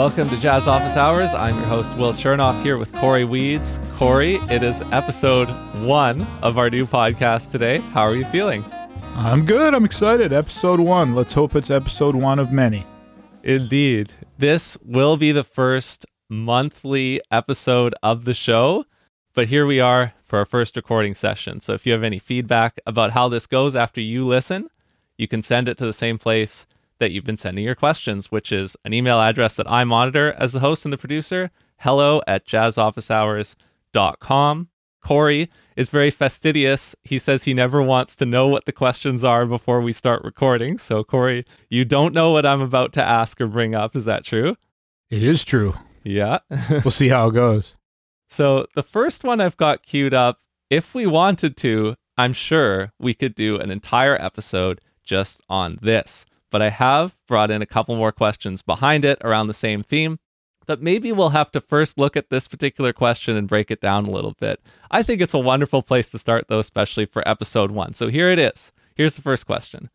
Welcome to Jazz Office Hours. I'm your host, Will Chernoff, here with Cory Weeds. Cory, it is episode one of our new podcast today. How are you feeling? I'm good. I'm excited. Episode one. Let's hope it's episode one of many. Indeed. This will be the first monthly episode of the show, but here we are for our first recording session. So if you have any feedback about how this goes after you listen, you can send it to the same place that you've been sending your questions, which is an email address that I monitor as the host and the producer, hello at jazzofficehours.com. Cory is very fastidious. He says he never wants to know what the questions are before we start recording. So, Cory, you don't know what I'm about to ask or bring up. Is that true? It is true. Yeah. we'll see how it goes. So, the first one I've got queued up, if we wanted to, I'm sure we could do an entire episode just on this but I have brought in a couple more questions behind it around the same theme. But maybe we'll have to first look at this particular question and break it down a little bit. I think it's a wonderful place to start, though, especially for episode one. So here it is. Here's the first question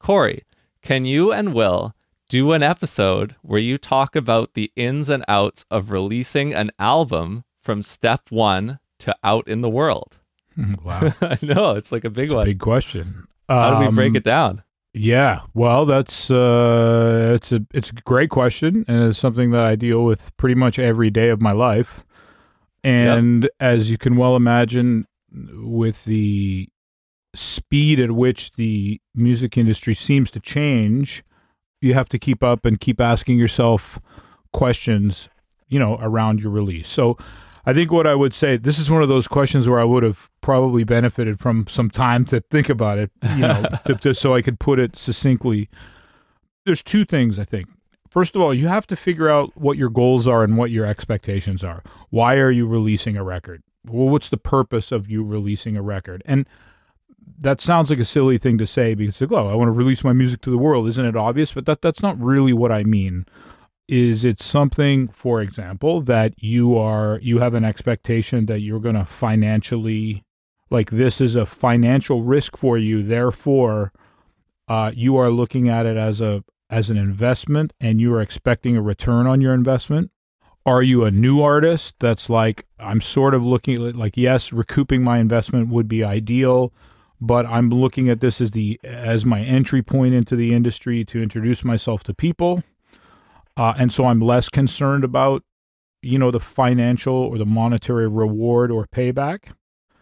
Cory, can you and Will do an episode where you talk about the ins and outs of releasing an album from step one to out in the world? Wow. I know, it's like a big it's one. A big question. How do we break Um, it down? Yeah, well, that's uh, it's a it's a great question, and it's something that I deal with pretty much every day of my life. And as you can well imagine, with the speed at which the music industry seems to change, you have to keep up and keep asking yourself questions, you know, around your release. So, I think what I would say, this is one of those questions where I would have probably benefited from some time to think about it, you know, to, to, so I could put it succinctly. There's two things I think. First of all, you have to figure out what your goals are and what your expectations are. Why are you releasing a record? Well, what's the purpose of you releasing a record? And that sounds like a silly thing to say because, like, oh, I want to release my music to the world. Isn't it obvious? But that that's not really what I mean is it something for example that you are you have an expectation that you're going to financially like this is a financial risk for you therefore uh, you are looking at it as a as an investment and you are expecting a return on your investment? Are you a new artist that's like i'm sort of looking at like yes recouping my investment would be ideal but i'm looking at this as the as my entry point into the industry to introduce myself to people uh, and so I'm less concerned about, you know, the financial or the monetary reward or payback.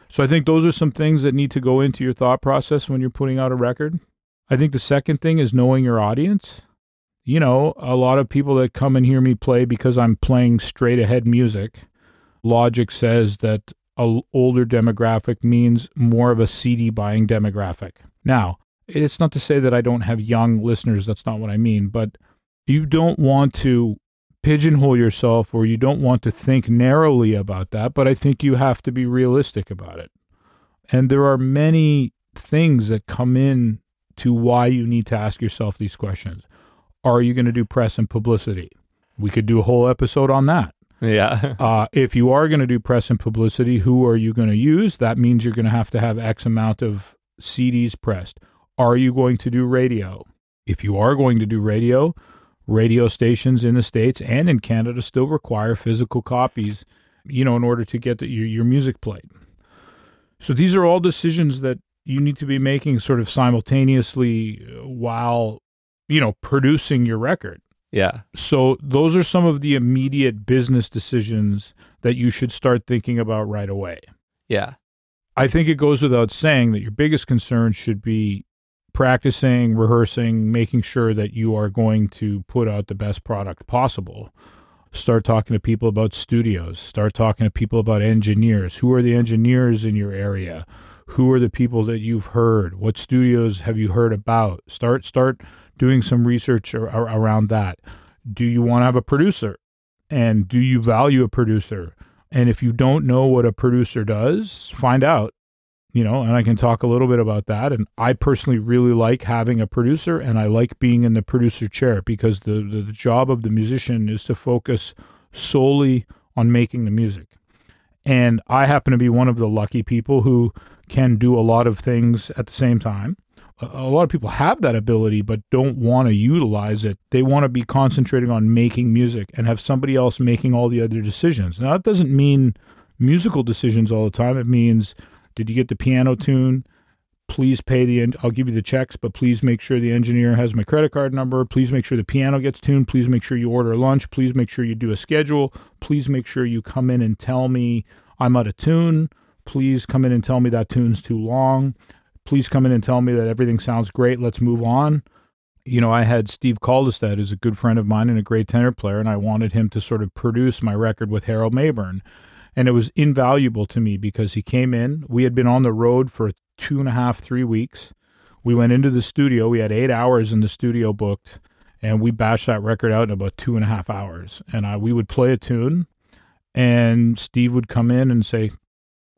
So I think those are some things that need to go into your thought process when you're putting out a record. I think the second thing is knowing your audience. You know, a lot of people that come and hear me play because I'm playing straight ahead music. Logic says that a older demographic means more of a CD buying demographic. Now, it's not to say that I don't have young listeners, that's not what I mean, but you don't want to pigeonhole yourself or you don't want to think narrowly about that, but I think you have to be realistic about it. And there are many things that come in to why you need to ask yourself these questions. Are you going to do press and publicity? We could do a whole episode on that. Yeah. Uh, if you are going to do press and publicity, who are you going to use? That means you're going to have to have X amount of CDs pressed. Are you going to do radio? If you are going to do radio, radio stations in the states and in Canada still require physical copies, you know, in order to get the, your your music played. So these are all decisions that you need to be making sort of simultaneously uh, while, you know, producing your record. Yeah. So those are some of the immediate business decisions that you should start thinking about right away. Yeah. I think it goes without saying that your biggest concern should be practicing, rehearsing, making sure that you are going to put out the best product possible. Start talking to people about studios, start talking to people about engineers. Who are the engineers in your area? Who are the people that you've heard? What studios have you heard about? Start start doing some research ar- ar- around that. Do you want to have a producer? And do you value a producer? And if you don't know what a producer does, find out you know, and I can talk a little bit about that. And I personally really like having a producer and I like being in the producer chair because the, the, the, job of the musician is to focus solely on making the music. And I happen to be one of the lucky people who can do a lot of things at the same time. a, a lot of people have that ability but don't want to utilize it. They want to be concentrating on making music and have somebody else making all the other decisions. Now that doesn't mean musical decisions all the time. It means did you get the piano tune? Please pay the. En- I'll give you the checks, but please make sure the engineer has my credit card number. Please make sure the piano gets tuned. Please make sure you order lunch. Please make sure you do a schedule. Please make sure you come in and tell me I'm out of tune. Please come in and tell me that tune's too long. Please come in and tell me that everything sounds great. Let's move on. You know, I had Steve Kaldestad, who's a good friend of mine and a great tenor player, and I wanted him to sort of produce my record with Harold Mabern. And it was invaluable to me because he came in. We had been on the road for two and a half, three weeks. We went into the studio. We had eight hours in the studio booked, and we bashed that record out in about two and a half hours. And I, we would play a tune, and Steve would come in and say,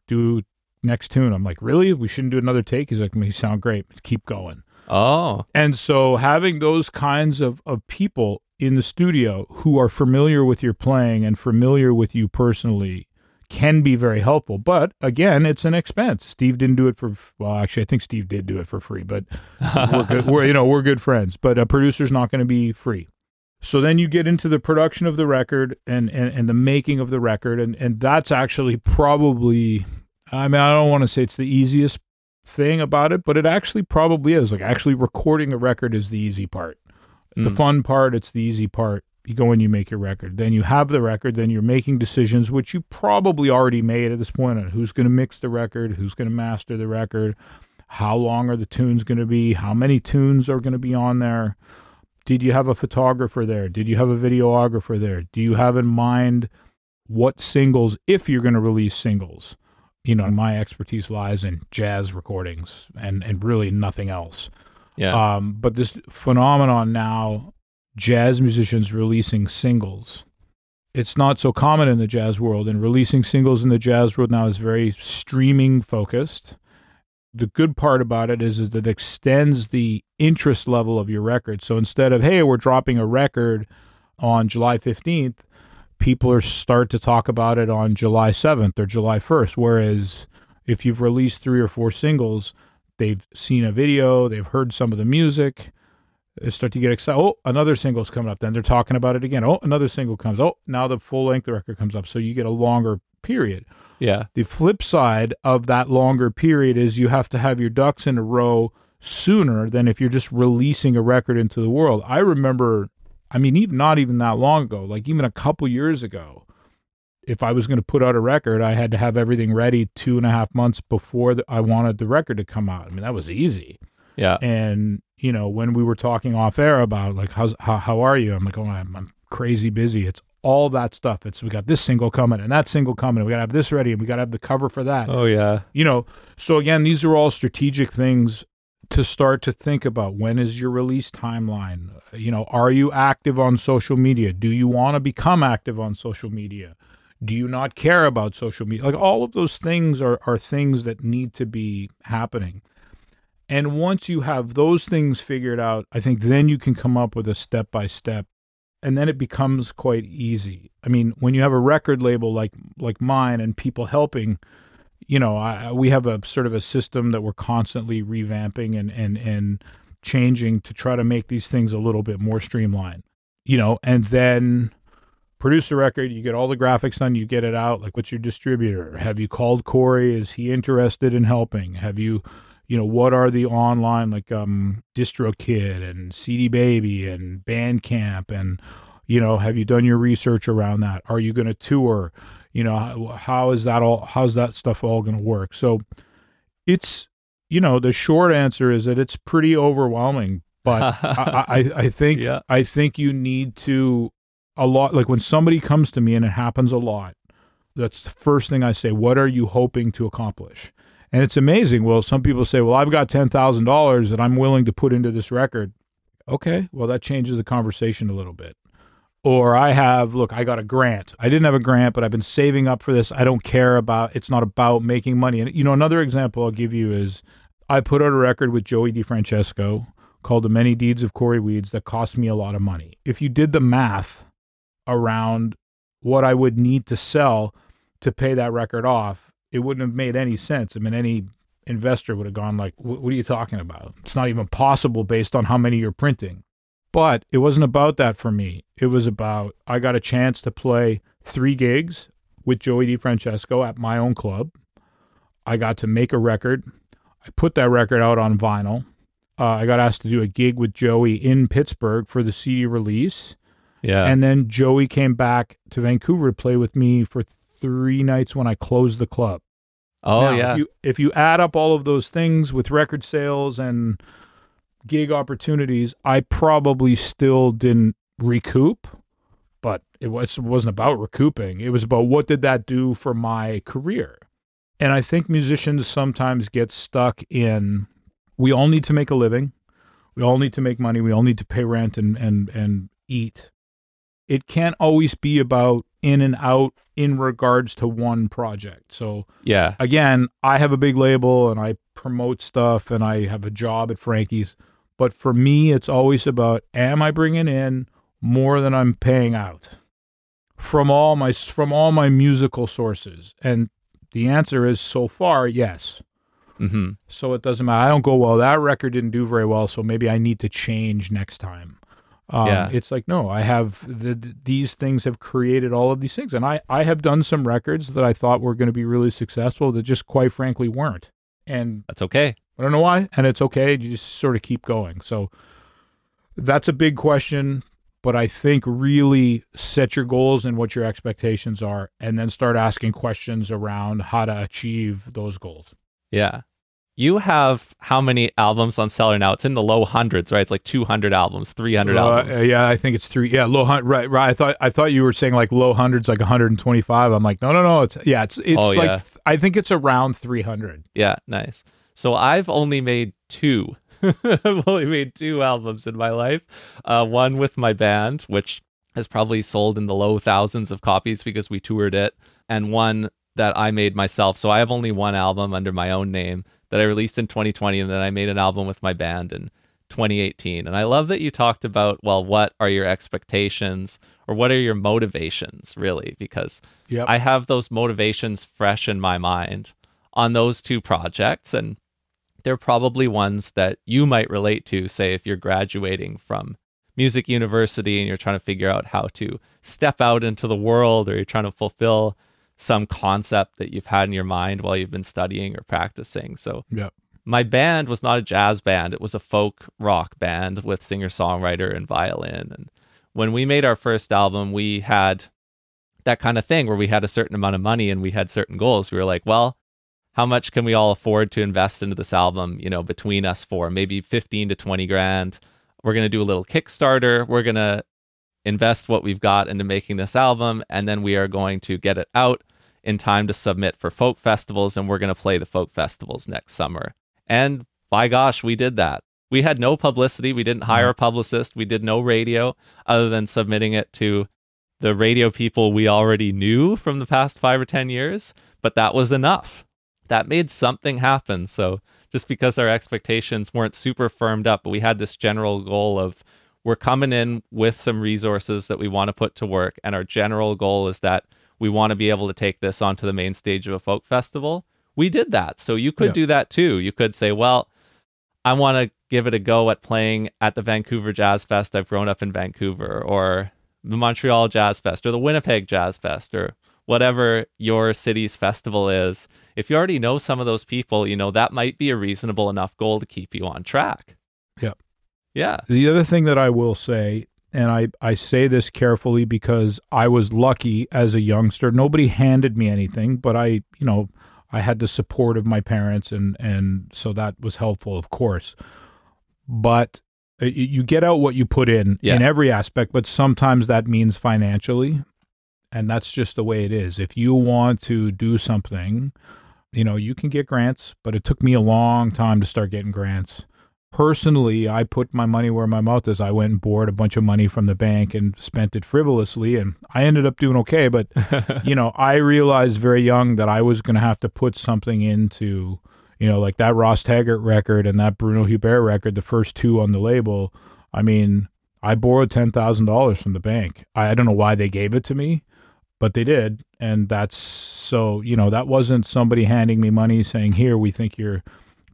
"Do next tune." I'm like, "Really? We shouldn't do another take?" He's like, "You sound great. Keep going." Oh, And so having those kinds of, of people in the studio who are familiar with your playing and familiar with you personally can be very helpful. But again, it's an expense. Steve didn't do it for well, actually, I think Steve did do it for free, but we're good. We're you know we're good friends. But a producer's not going to be free. So then you get into the production of the record and, and, and the making of the record, and, and that's actually probably I mean I don't want to say it's the easiest thing about it, but it actually probably is. Like actually recording a record is the easy part. The Mm. fun part, it's the easy part. You go and you make your record. Then you have the record. Then you're making decisions, which you probably already made at this point on who's going to mix the record, who's going to master the record, how long are the tunes going to be, how many tunes are going to be on there. Did you have a photographer there? Did you have a videographer there? Do you have in mind what singles, if you're going to release singles? You know, my expertise lies in jazz recordings and, and really nothing else. yeah. Um, but this phenomenon now, jazz musicians releasing singles. It's not so common in the jazz world, and releasing singles in the jazz world now is very streaming focused. The good part about it is, is that it extends the interest level of your record. So instead of, hey, we're dropping a record on July 15th, people are start to talk about it on July 7th or July 1st. Whereas if you've released three or four singles, they've seen a video, they've heard some of the music, start to get excited. Oh, another single's coming up. Then they're talking about it again. Oh, another single comes. Oh, now the full length record comes up. So you get a longer period. yeah. The flip side of that longer period is you have to have your ducks in a row sooner than if you're just releasing a record into the world. I remember, I mean, even not even that long ago, like even a couple years ago, if I was going to put out a record, I had to have everything ready two and a half months before the, I wanted the record to come out. I mean, that was easy. Yeah. And you know, when we were talking off air about like how's how how are you? I'm like, oh, I'm, I'm crazy busy. It's all that stuff. It's we got this single coming and that single coming. And we got to have this ready and we got to have the cover for that. Oh, yeah. You know, so again, these are all strategic things to start to think about. When is your release timeline? You know, are you active on social media? Do you want to become active on social media? Do you not care about social media? Like all of those things are are things that need to be happening. And once you have those things figured out, I think then you can come up with a step by step and then it becomes quite easy. I mean, when you have a record label like like mine and people helping, you know, I, we have a sort of a system that we're constantly revamping and and and changing to try to make these things a little bit more streamlined. You know, and then produce a record, you get all the graphics done, you get it out. Like, what's your distributor? Have you called Cory? Is he interested in helping? Have you you know what are the online like um distrokid and cd baby and bandcamp and you know have you done your research around that? Are you going to tour? You know how, how is that all how's that stuff all going to work? So it's you know the short answer is that it's pretty overwhelming but I, I i think Yeah. i think you need to a lot like when somebody comes to me and it happens a lot that's the first thing i say what are you hoping to accomplish and it's amazing. Well, some people say, well, I've got $10,000 that I'm willing to put into this record. Okay, well, that changes the conversation a little bit. Or I have, look, I got a grant. I didn't have a grant, but I've been saving up for this. I don't care about, it's not about making money. And, you know, another example I'll give you is I put out a record with Joey DeFrancesco called The Many Deeds of Cory Weeds that cost me a lot of money. If you did the math around what I would need to sell to pay that record off, it wouldn't have made any sense. I mean, any investor would have gone like, "What are you talking about? It's not even possible based on how many you're printing." But it wasn't about that for me. It was about I got a chance to play three gigs with Joey DeFrancesco at my own club. I got to make a record. I put that record out on vinyl. Uh, I got asked to do a gig with Joey in Pittsburgh for the CD release. Yeah. And then Joey came back to Vancouver to play with me for three nights when I closed the club. oh Now, yeah. If you, if you add up all of those things with record sales and gig opportunities, I probably still didn't recoup, but it was, it wasn't about recouping. It was about what did that do for my career. And I think musicians sometimes get stuck in we all need to make a living. We all need to make money. We all need to pay rent and, and, and eat. It can't always be about in and out in regards to one project. So yeah. again, I have a big label and I promote stuff and I have a job at Frankie's. But for me, it's always about am I bringing in more than I'm paying out from all my from all my musical sources? And the answer is so far yes. Mm-hmm. So it doesn't matter. I don't go well. That record didn't do very well, so maybe I need to change next time. Um, Yeah. It's like no, I have the, the, these things have created all of these things, and I I have done some records that I thought were going to be really successful that just quite frankly weren't, and That's okay. I don't know why, and it's okay. You just sort of keep going. So that's a big question, but I think really set your goals and what your expectations are, and then start asking questions around how to achieve those goals. Yeah. You have how many albums on Cellar now? It's in the low hundreds, right? It's like 200 albums, 300 Uh, albums. yeah, I think it's three. Yeah, low hundred. Right, right. I thought I thought you were saying like low hundreds, like 125. I'm like, no, no, no. It's yeah, it's it's Oh, like yeah. I think it's around 300. Yeah, nice. So I've only made two. I've only made two albums in my life. Uh, one with my band, which has probably sold in the low thousands of copies because we toured it, and one that I made myself. So I have only one album under my own name that I released in 2020, and then I made an album with my band in 2018. And I love that you talked about, well, what are your expectations or what are your motivations, really? Because Yep. I have those motivations fresh in my mind on those two projects. And they're probably ones that you might relate to, say, if you're graduating from music university and you're trying to figure out how to step out into the world or you're trying to fulfill some concept that you've had in your mind while you've been studying or practicing. So Yep. my band was not a jazz band. It was a folk rock band with singer songwriter and violin. And when we made our first album we had that kind of thing where we had a certain amount of money and we had certain goals. We were like well how much can we all afford to invest into this album you know between us for maybe 15 to 20 grand. We're going to do a little kickstarter. We're going to invest what we've got into making this album and then we are going to get it out in time to submit for folk festivals and we're going to play the folk festivals next summer and by gosh, we did that. We had no publicity. We didn't hire a mm-hmm. publicist. We did no radio other than submitting it to the radio people we already knew from the past five or 10 years. But that was enough. That made something happen. So just because our expectations weren't super firmed up, but we had this general goal of we're coming in with some resources that we want to put to work. And our general goal is that we want to be able to take this onto the main stage of a folk festival we did that. So you could Yeah. do that too. You could say, well, I want to give it a go at playing at the Vancouver Jazz Fest. I've grown up in Vancouver, or the Montreal Jazz Fest, or the Winnipeg Jazz Fest, or whatever your city's festival is. If you already know some of those people, you know, that might be a reasonable enough goal to keep you on track. Yep. Yeah. The other thing that I will say, and I, I say this carefully because I was lucky as a youngster. Nobody handed me anything, but I, you know, I had the support of my parents, and and so that was helpful, of course. But uh, you- you get out what you put in Yeah. in every aspect, but sometimes that means financially, and that's just the way it is. If you want to do something, you know, you can get grants, but it took me a long time to start getting grants personally, I put my money where my mouth is. I went and borrowed a bunch of money from the bank and spent it frivolously, and I ended up doing okay. But you know, I realized very young that I was going to have to put something into, you know, like that Ross Taggart record and that Bruno Hubert record, the first two on the label. I mean, I borrowed ten thousand dollars from the bank. I, I don't know why they gave it to me. but they did. And that's so, you know, that wasn't somebody handing me money saying, here, we think you're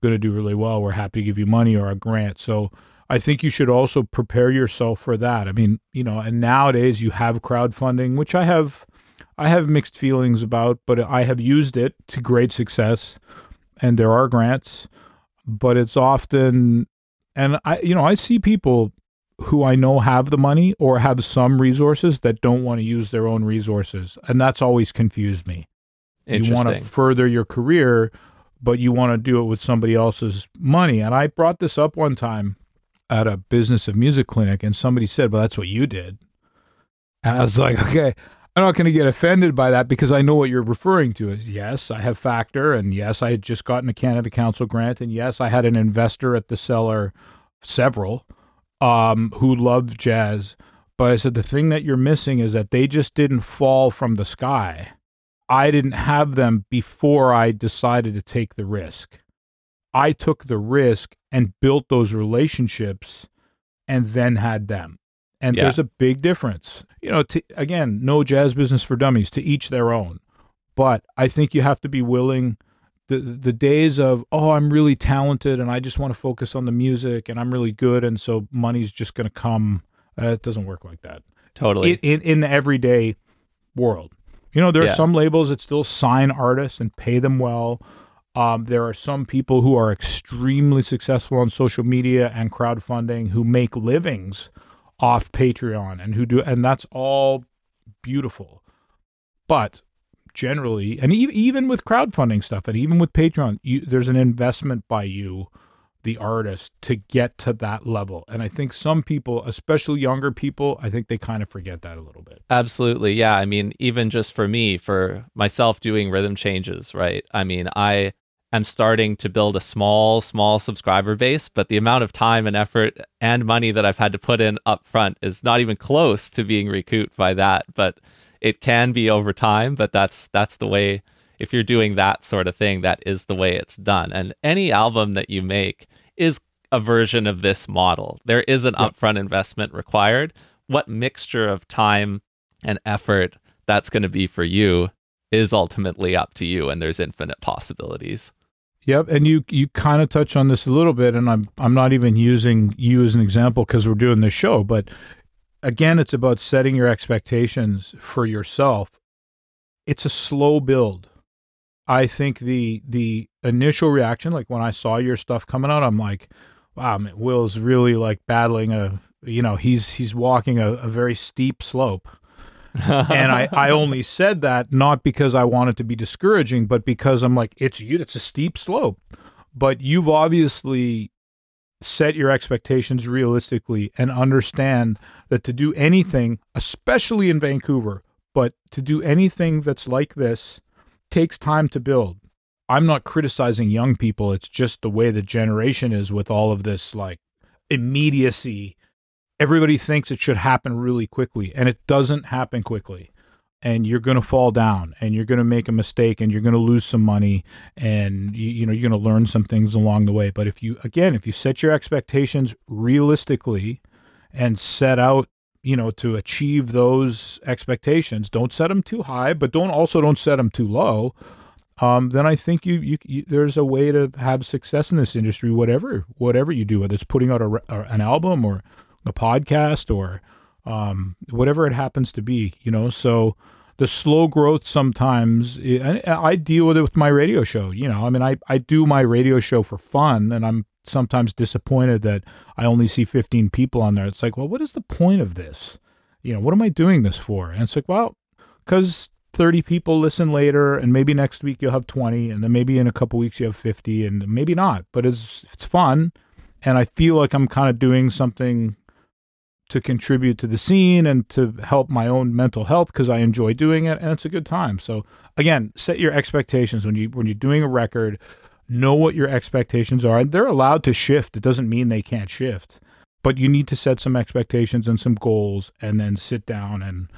going to do really well. We're happy to give you money or a grant. So I think you should also prepare yourself for that. I mean, you know, and nowadays you have crowdfunding, which I have. I have mixed feelings about, but I have used it to great success, and there are grants, but it's often, and I, you know, I see people who I know have the money or have some resources that don't want to use their own resources. And that's always confused me. You want to further your career, but you want to do it with somebody else's money. And I brought this up one time at a business of music clinic, and somebody said, Well, that's what you did. And I was like, Okay, I'm not going to get offended by that because I know what you're referring to. Is yes, I have Factor, and yes, I had just gotten a Canada Council grant, and yes, I had an investor at the Cellar, several um, who loved jazz. But I said, the thing that you're missing is that they just didn't fall from the sky. I didn't have them before I decided to take the risk. I took the risk and built those relationships and then had them. And yeah. there's a big difference. You know, to, again, no jazz business for dummies, to each their own. But I think you have to be willing the the days of oh I'm really talented and I just want to focus on the music and I'm really good and so money's just going to come. Uh, it doesn't work like that. Totally. In, in, in the everyday world, you know, there are yeah. some labels that still sign artists and pay them well. Um, there are some people who are extremely successful on social media and crowdfunding who make livings off Patreon and who do, and that's all beautiful. But generally, and e- even with crowdfunding stuff, and even with Patreon, you, there's an investment by you, the artist, to get to that level. And I think some people, especially younger people, I think they kind of forget that a little bit. Absolutely, yeah. I mean, even just for me, for myself doing rhythm changes, right? I mean, I am starting to build a small, small subscriber base, but the amount of time and effort and money that I've had to put in up front is not even close to being recouped by that. But it can be over time, but that's that's the way if you're doing that sort of thing, that is the way it's done. And any album that you make is a version of this model. There is an yep. upfront investment required. What mixture of time and effort that's going to be for you is ultimately up to you and there's infinite possibilities. Yep, and you you kind of touch on this a little bit and I'm I'm not even using you as an example cuz we're doing this show, but again, it's about setting your expectations for yourself. It's a slow build. I think the the initial reaction, like when I saw your stuff coming out, I'm like, wow, man, Will's really like battling a, you know, he's he's walking a, a very steep slope. and I, I only said that not because I wanted to be discouraging, but because I'm like, it's you, it's a steep slope. But you've obviously set your expectations realistically and understand that to do anything, especially in Vancouver, but to do anything that's like this takes time to build. I'm not criticizing young people. It's just the way the generation is with all of this like immediacy. Everybody thinks it should happen really quickly, and it doesn't happen quickly and you're going to fall down and you're going to make a mistake and you're going to lose some money and you, you know you're going to learn some things along the way but if you again if you set your expectations realistically and set out you know to achieve those expectations don't set them too high but don't also don't set them too low um, then I think you, you, you, there's a way to have success in this industry, whatever whatever you do, whether it's putting out a, a, an album or a podcast or um, whatever it happens to be, you know. So the slow growth sometimes, eh, I, eh, I deal with it with my radio show. You know, I mean, I, I do my radio show for fun, and I'm sometimes disappointed that I only see 15 people on there. It's like, well, what is the point of this? You know, what am I doing this for? And it's like, well, because 30 people listen later and maybe next week you'll have 20 and then maybe in a couple weeks you have 50 and maybe not but it's it's fun and i feel like i'm kind of doing something to contribute to the scene and to help my own mental health because I enjoy doing it and it's a good time. So again, set your expectations when you when you're doing a record, know what your expectations are. And they're allowed to shift. It doesn't mean they can't shift. But you need to set some expectations and some goals and then sit down and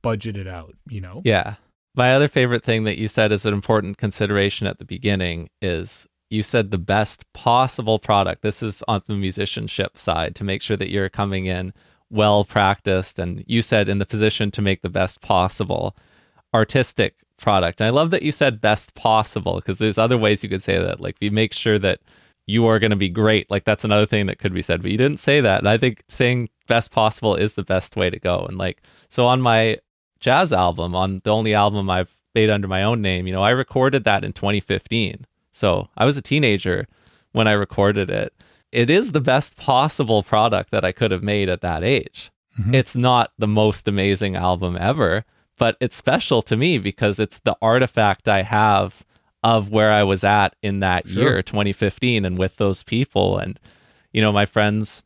budget it out, you know? Yeah. My other favorite thing that you said is an important consideration at the beginning is you said the best possible product. This is on the musicianship side to make sure that you're coming in well practiced and you said in the position to make the best possible. artistic product. And I love that you said best possible because there's other ways you could say that. Like, you make sure that you are going to be great. Like, that's another thing that could be said, but you didn't say that. And I think saying best possible is the best way to go. And like, so on my jazz album, on the only album I've made under my own name, you know, I recorded that in 2015. So I was a teenager when I recorded it. It is the best possible product that I could have made at that age. Mm-hmm. It's not the most amazing album ever, but it's special to me because it's the artifact I have of where I was at in that sure. year, 2015, and with those people. And, you know, my friends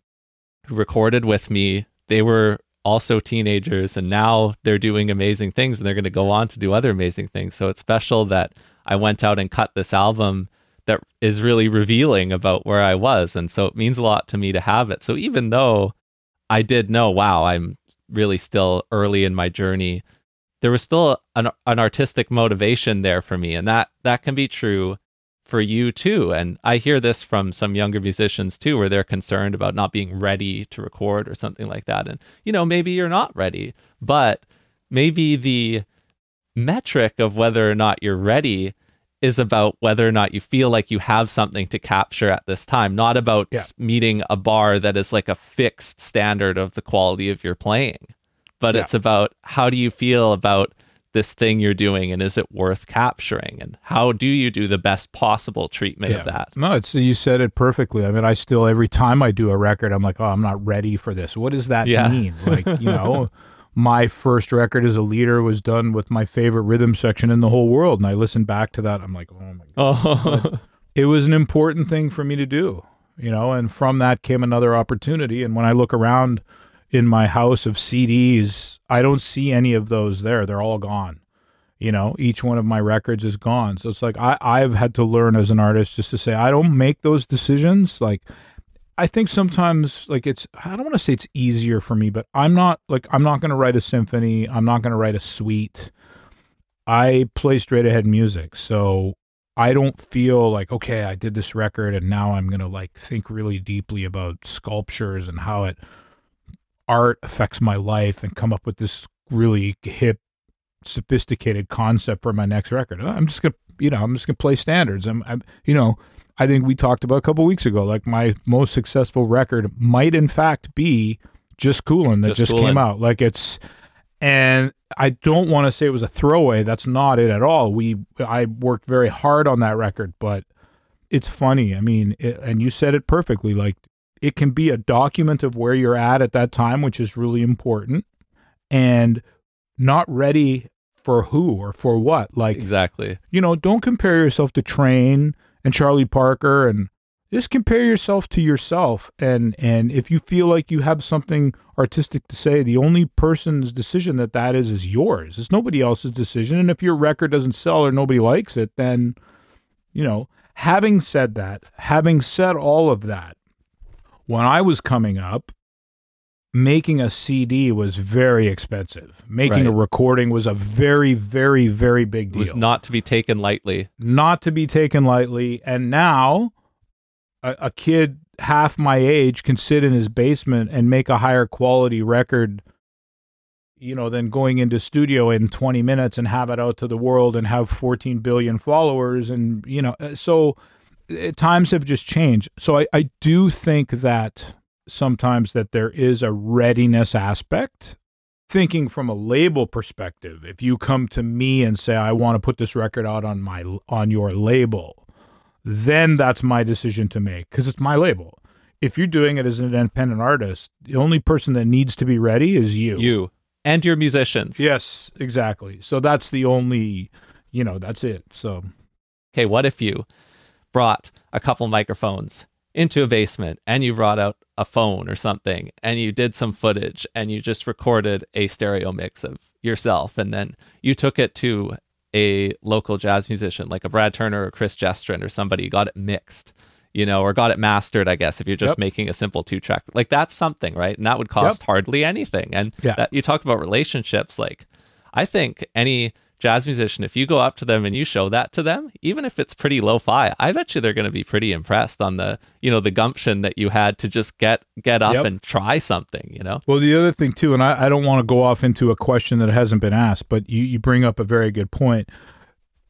who recorded with me, they were also teenagers and now they're doing amazing things and they're going to go on to do other amazing things. So it's special that I went out and cut this album that is really revealing about where I was. And so it means a lot to me to have it. So even though I did know, wow, I'm really still early in my journey, there was still an, an artistic motivation there for me. And that, that can be true for you too. And I hear this from some younger musicians too, where they're concerned about not being ready to record or something like that. And, you know, maybe you're not ready, but maybe the metric of whether or not you're ready is about whether or not you feel like you have something to capture at this time, not about yeah. meeting a bar that is like a fixed standard of the quality of your playing, but yeah. it's about how do you feel about this thing you're doing and is it worth capturing and how do you do the best possible treatment yeah. of that no it's you said it perfectly i mean i still every time i do a record i'm like oh i'm not ready for this what does that mean like you know my first record as a leader was done with my favorite rhythm section in the whole world. And I listened back to that. I'm like, oh my God. Oh. it was an important thing for me to do, you know, and from that came another opportunity. And when I look around in my house of CDs, I don't see any of those there. They're all gone. You know, each one of my records is gone. So it's like I, I've had to learn as an artist just to say, I don't make those decisions. Like, I think sometimes like it's I don't want to say it's easier for me, but I'm not like I'm not going to write a symphony. I'm not going to write a suite. I play straight ahead music, so I don't feel like okay, I did this record and now I'm going to like think really deeply about sculptures and how it art affects my life and come up with this really hip sophisticated concept for my next record. I'm just going to, you know, I'm just going to play standards. I'm, I'm you know, I think we talked about a couple weeks ago. Like my most successful record might in fact be just Coolin' that just, just came out. Like it's and I don't want to say it was a throwaway. That's not it at all. We I worked very hard on that record, but it's funny. I mean, it, and you said it perfectly. Like it can be a document of where you're at at that time, which is really important, and not ready for who or for what. Like exactly. You know, don't compare yourself to Trane and Charlie Parker and just compare yourself to yourself. And and if you feel like you have something artistic to say the only person's decision that that is is yours. It's nobody else's decision. And if your record doesn't sell or nobody likes it then you know having said that having said all of that when i was coming up making a CD was very expensive. Making right. a recording was a very, very, very big deal. It was not to be taken lightly. Not to be taken lightly. And now a, a kid half my age can sit in his basement and make a higher quality record you know, than going into studio in 20 minutes and have it out to the world and have 14 billion followers. And, you know, uh, so uh, times have just changed. So I, I do think that sometimes that there is a readiness aspect. Thinking from a label perspective, if you come to me and say I want to put this record out on my on your label, then that's my decision to make because it's my label. If you're doing it as an independent artist, the only person that needs to be ready is you. You and your musicians. Yes, exactly. So that's the only, you know, that's it. So Okay, what if you brought a couple microphones into a basement and you brought out a phone or something and you did some footage and you just recorded a stereo mix of yourself and then you took it to a local jazz musician like a Brad Turner or Chris Gestrin or somebody got it mixed you know or got it mastered I guess if you're just yep. making a simple two track like that's something right and that would cost yep. hardly anything and yeah. that you talk about relationships like I think any jazz musician, if you go up to them and you show that to them, even if it's pretty lo-fi, I bet you they're going to be pretty impressed on the, you know, the gumption that you had to just get get up Yep. and try something, you know? Well, the other thing too, and I, I don't want to go off into a question that hasn't been asked, but you, you bring up a very good point.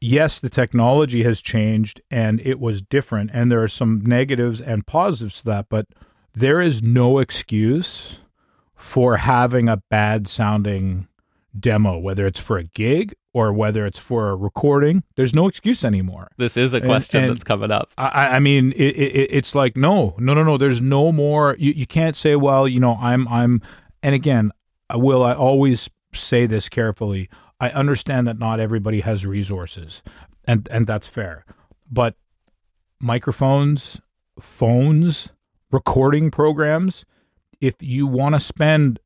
Yes, the technology has changed and it was different, and there are some negatives and positives to that, but there is no excuse for having a bad sounding demo, whether it's for a gig or whether it's for a recording. There's no excuse anymore. This is a question and- that's coming up. I- I, I mean, it, it, it's like no, no, no, no. There's no more. You, you can't say, well, you know, I'm, I'm. And again, I will. I always say this carefully. I understand that not everybody has resources, and and that's fair. But microphones, phones, recording programs. If you want to spend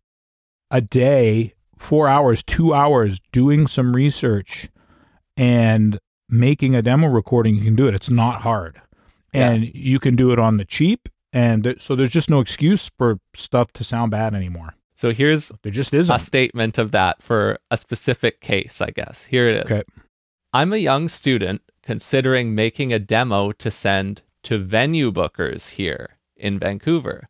a day, four hours, two hours doing some research, and making a demo recording, you can do it. It's not hard. Yeah. And you can do it on the cheap. And th- so there's just no excuse for stuff to sound bad anymore. So here's There just isn't. a statement of that for a specific case, I guess. Here it is. Okay. I'm a young student considering making a demo to send to venue bookers here in Vancouver.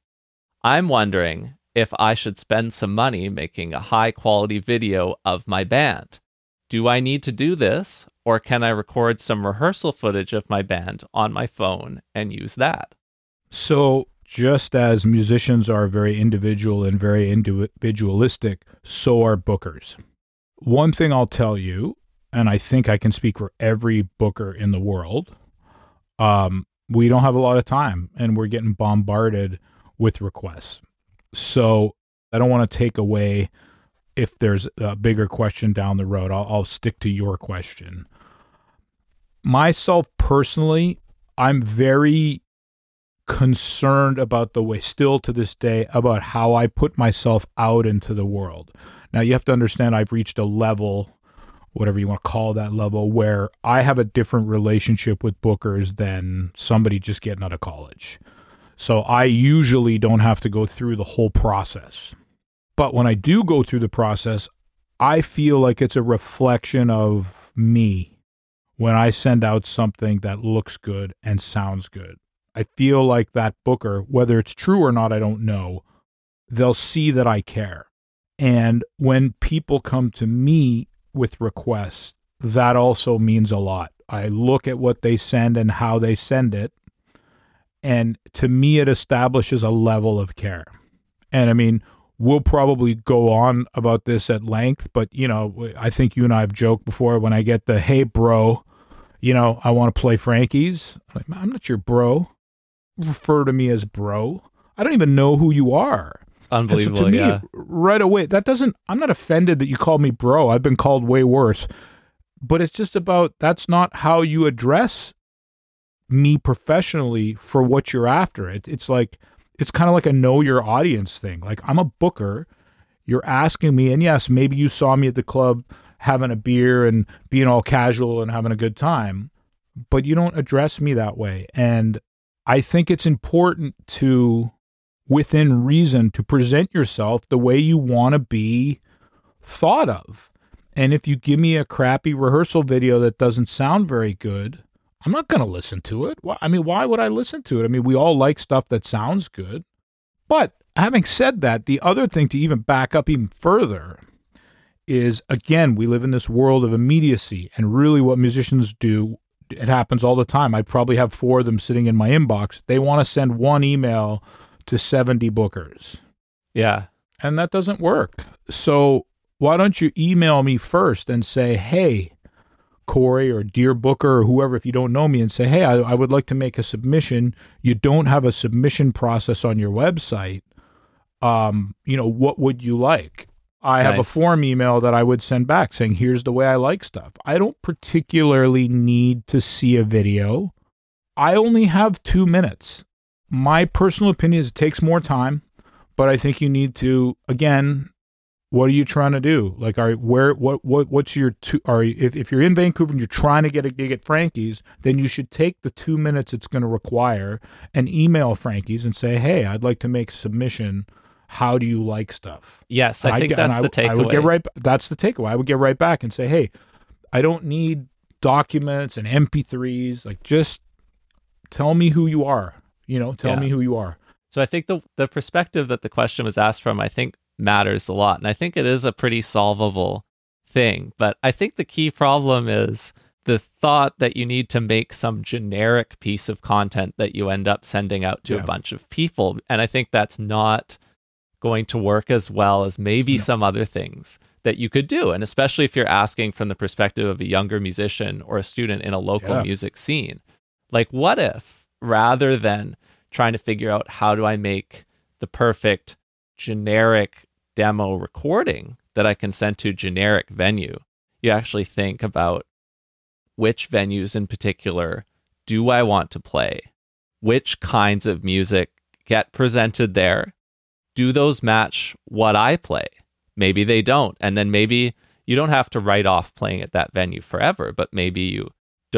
I'm wondering if I should spend some money making a high quality video of my band. Do I need to do this, or can I record some rehearsal footage of my band on my phone and use that? So, just as musicians are very individual and very individualistic, so are bookers. One thing I'll tell you, and I think I can speak for every booker in the world, um, we don't have a lot of time and we're getting bombarded with requests. So, I don't want to take away if there's a bigger question down the road. I'll, I'll stick to your question. Myself personally, I'm very concerned about the way still to this day about how I put myself out into the world. Now you have to understand I've reached a level whatever you want to call that level where I have a different relationship with bookers than somebody just getting out of college. So I usually don't have to go through the whole process. But when I do go through the process, I feel like it's a reflection of me when I send out something that looks good and sounds good. I feel like that booker, whether it's true or not, I don't know, they'll see that I care. And when people come to me with requests, that also means a lot. I look at what they send and how they send it. And to me, it establishes a level of care. And I mean, we'll probably go on about this at length, but you know, I think you and I have joked before when I get the hey, bro, you know, I want to play Frankie's. I'm like, I'm not your bro. Refer to me as bro. I don't even know who you are. It's And so unbelievable. to me, yeah. right away, that doesn't, I'm not offended that you called me bro. I've been called way worse. But it's just about that's not how you address me professionally for what you're after. It, it's like, it's kind of like a know your audience thing. Like, I'm a booker. You're asking me, and yes, maybe you saw me at the club having a beer and being all casual and having a good time, but you don't address me that way. And I think it's important to within reason to present yourself the way you want to be thought of. And if you give me a crappy rehearsal video that doesn't sound very good, I'm not going to listen to it. Why, I mean, why would I listen to it? I mean, we all like stuff that sounds good. But having said that, the other thing to even back up even further is again, we live in this world of immediacy. And really, what musicians do, it happens all the time. I probably have four of them sitting in my inbox. They want to send one email to 70 bookers. Yeah. And that doesn't work. So why don't you email me first and say, hey, Cory or Dear Booker or whoever, if you don't know me, and say, hey, I, I would like to make a submission. You don't have a submission process on your website. Um, you know, what would you like? I have a form email that I would send back saying, here's the way I like stuff. I don't particularly need to see a video. I only have two minutes. My personal opinion is it takes more time, but I think you need to, again, what are you trying to do? Like, are where what what what's your two? Are you, if if you're in Vancouver and you're trying to get a gig at Frankie's, then you should take the two minutes it's going to require and email Frankie's and say, hey, I'd like to make submission. How do you like stuff? Yes, I think that's I- the takeaway. I would get right. That's the takeaway. I would get right back and say, hey, I don't need documents and MP3s. Like just tell me who you are. You know, tell Yeah. me who you are. So I think the the perspective that the question was asked from, I think, matters a lot, and I think it is a pretty solvable thing. But I think the key problem is the thought that you need to make some generic piece of content that you end up sending out to Yeah. a bunch of people, and I think that's not going to work as well as maybe No. some other things that you could do, and especially if you're asking from the perspective of a younger musician or a student in a local Yeah. music scene. Like, what if rather than trying to figure out how do I make the perfect generic demo recording that I can send to generic venue, you actually think about which venues in particular do I want to play? Which kinds of music get presented there? Do those match what I play? Maybe they don't. And then maybe you don't have to write off playing at that venue forever, but maybe you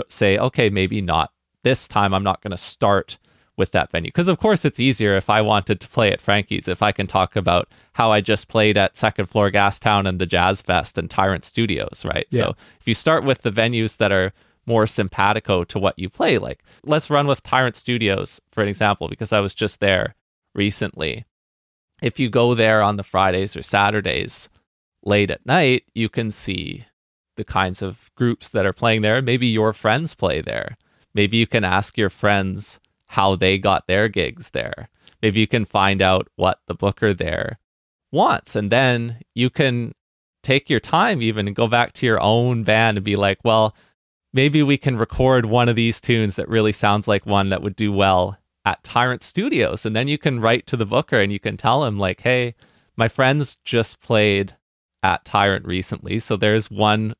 say, okay, maybe not this time. I'm not going to start with that venue. Because, of course, it's easier if I wanted to play at Frankie's, if I can talk about how I just played at Second Floor Gastown and the Jazz Fest and Tyrant Studios, right? Yeah. So if you start with the venues that are more simpatico to what you play, like let's run with Tyrant Studios for an example, because I was just there recently. If you go there on the Fridays or Saturdays late at night, you can see the kinds of groups that are playing there. Maybe your friends play there. Maybe you can ask your friends how they got their gigs there. Maybe you can find out what the booker there wants. And then you can take your time even and go back to your own band and be like, well, maybe we can record one of these tunes that really sounds like one that would do well at Tyrant Studios. And then you can write to the booker and you can tell him, like, hey, my friends just played at Tyrant recently. So there's one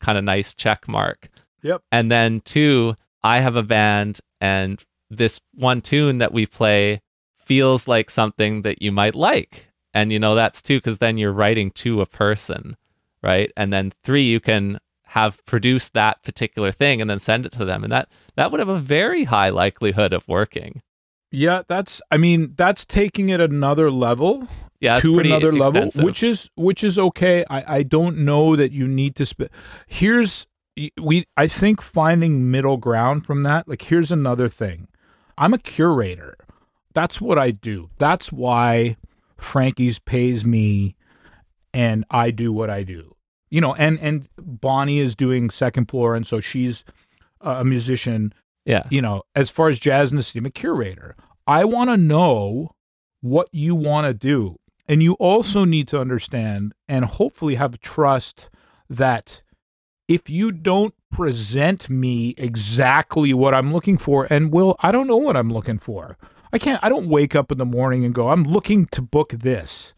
kind of nice check mark. Yep. And then two, I have a band and this one tune that we play feels like something that you might like. And you know, that's two because then you're writing to a person, right? And then three, you can have produced that particular thing and then send it to them. And that that would have a very high likelihood of working. Yeah, that's I mean, that's taking it another level Yeah, to another level, which is which is okay. I I don't know that you need to spend. Here's we I think finding middle ground from that. Like here's another thing. I'm a curator. That's what I do. That's why Frankie's pays me and I do what I do. You know, and and Bonnie is doing second floor and so she's a musician yeah. you know, as far as jazz in the city, I'm a curator. I want to know what you want to do. And you also need to understand and hopefully have trust that if you don't present me exactly what I'm looking for, and Will, I don't know what I'm looking for. I can't, I don't wake up in the morning and go, I'm looking to book this.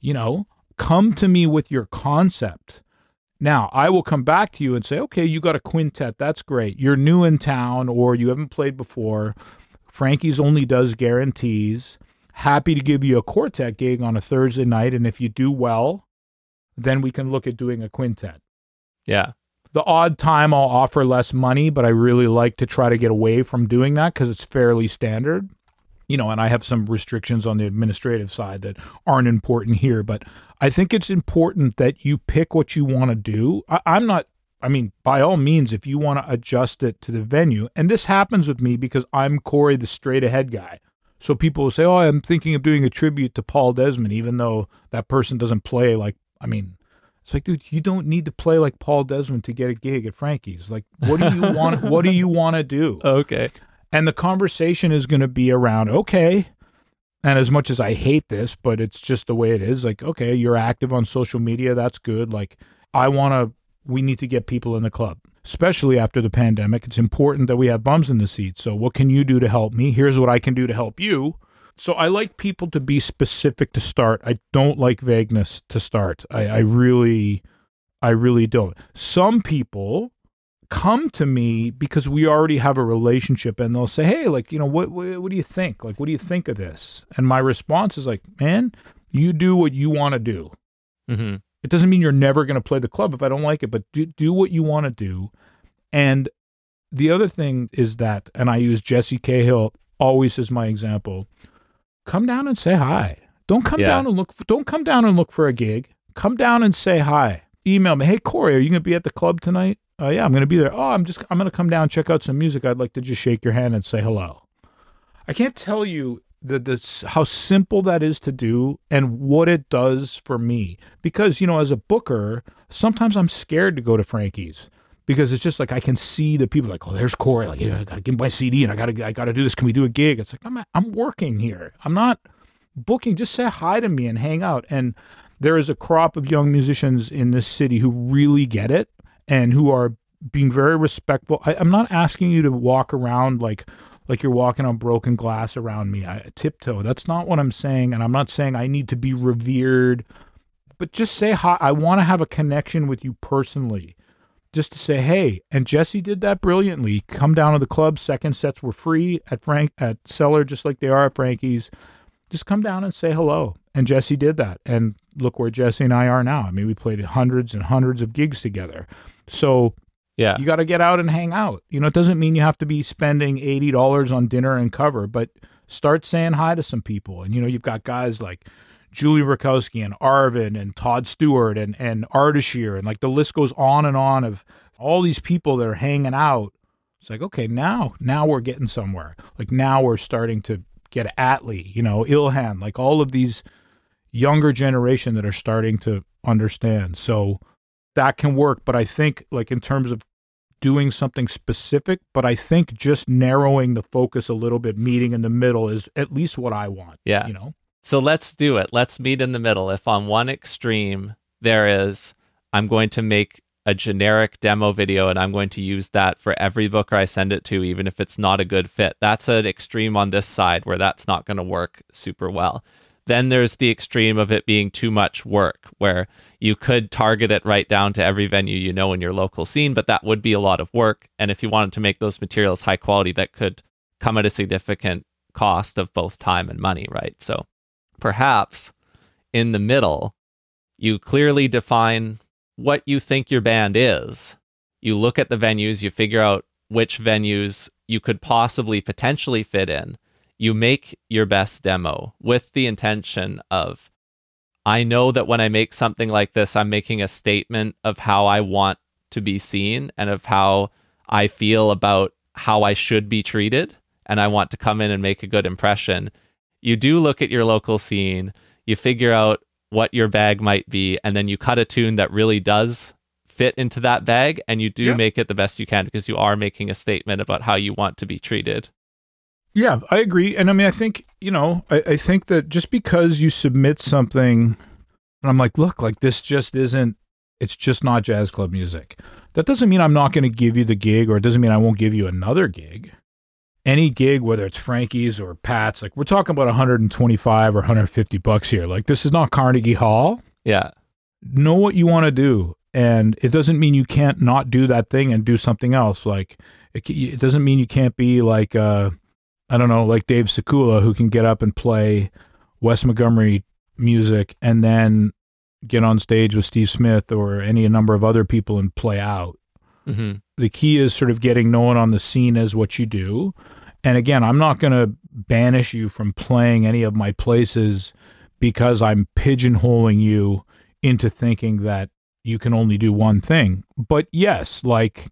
You know, come to me with your concept. Now, I will come back to you and say, okay, you got a quintet. That's great. You're new in town or you haven't played before. Frankie's only does guarantees. Happy to give you a quartet gig on a Thursday night. And if you do well, then we can look at doing a quintet. Yeah. The odd time I'll offer less money, but I really like to try to get away from doing that because it's fairly standard. You know, and I have some restrictions on the administrative side that aren't important here, but I think it's important that you pick what you want to do. I, I'm not, I mean, by all means, if you want to adjust it to the venue, and this happens with me because I'm Cory, the straight ahead guy. So people will say, oh, I'm thinking of doing a tribute to Paul Desmond, even though that person doesn't play like, I mean, it's like, dude, you don't need to play like Paul Desmond to get a gig at Frankie's. Like, what do you want? what do you want to do? Okay. And the conversation is going to be around, okay. And as much as I hate this, but it's just the way it is. Like, okay, you're active on social media. That's good. Like, I want to, we need to get people in the club, especially after the pandemic. It's important that we have bums in the seats. So, what can you do to help me? Here's what I can do to help you. So, I like people to be specific to start. I don't like vagueness to start. I, I really, I really don't. Some people come to me because we already have a relationship and they'll say hey like you know what, what what do you think like what do you think of this and my response is like man you do what you want to do hmm it doesn't mean you're never going to play the club if i don't like it but do do what you want to do and the other thing is that and i use jesse cahill always as my example come down and say hi don't come Yeah. down and look don't come down and look for a gig come down and say hi email me hey cory are you going to be at the club tonight Uh, yeah, I'm going to be there. Oh, I'm just I'm going to come down check out some music. I'd like to just shake your hand and say hello. I can't tell you the, the how simple that is to do and what it does for me because you know as a booker sometimes i'm scared to go to frankie's because it's just like i can see the people like oh there's cory like yeah, i gotta give my cd and i gotta i gotta do this can we do a gig it's like i'm i'm working here i'm not booking just say hi to me and hang out and there is a crop of young musicians in this city who really get it and who are being very respectful I, i'm not asking you to walk around like like you're walking on broken glass around me. I tiptoe. That's not what I'm saying. And I'm not saying I need to be revered, but just say hi. I want to have a connection with you personally. Just to say, hey, and Jesse did that brilliantly. Come down to the club. Second sets were free at Frank at Cellar, just like they are at Frankie's. Just come down and say hello. And Jesse did that. And look where Jesse and I are now. I mean, we played hundreds and hundreds of gigs together. So yeah. You got to get out and hang out. You know, it doesn't mean you have to be spending $80 on dinner and cover, but start saying hi to some people. And, you know, you've got guys like Julie Rakowski and Arvin and Todd Stewart and, and Ardashir. And like the list goes on and on of all these people that are hanging out. It's like, okay, now, now we're getting somewhere. Like now we're starting to get Atlee, you know, Ilhan, like all of these younger generation that are starting to understand. So that can work. But I think, like, in terms of doing something specific, but I think just narrowing the focus a little bit, meeting in the middle is at least what I want. Yeah. You know? So let's do it. Let's meet in the middle. If on one extreme there is, I'm going to make a generic demo video and I'm going to use that for every booker I send it to, even if it's not a good fit. That's an extreme on this side where that's not going to work super well. Then there's the extreme of it being too much work, where you could target it right down to every venue you know in your local scene, but that would be a lot of work. And if you wanted to make those materials high quality, that could come at a significant cost of both time and money, right? So perhaps in the middle, you clearly define what you think your band is. You look at the venues, you figure out which venues you could possibly potentially fit in you make your best demo with the intention of I know that when I make something like this, I'm making a statement of how I want to be seen and of how I feel about how I should be treated. And I want to come in and make a good impression. You do look at your local scene, you figure out what your bag might be, and then you cut a tune that really does fit into that bag. And you do yeah. make it the best you can because you are making a statement about how you want to be treated. Yeah, I agree. And I mean, I think, you know, I, I think that just because you submit something, and I'm like, look, like this just isn't, it's just not jazz club music. That doesn't mean I'm not going to give you the gig or it doesn't mean I won't give you another gig. Any gig, whether it's Frankie's or Pat's, like we're talking about 125 or 150 bucks here. Like this is not Carnegie Hall. Yeah. Know what you want to do. And it doesn't mean you can't not do that thing and do something else. Like it, it doesn't mean you can't be like, uh, I don't know, like Dave Sikula, who can get up and play Wes Montgomery music and then get on stage with Steve Smith or any number of other people and play out. Mm-hmm. The key is sort of getting known on the scene as what you do. And again, I'm not going to banish you from playing any of my places because I'm pigeonholing you into thinking that you can only do one thing. But yes, like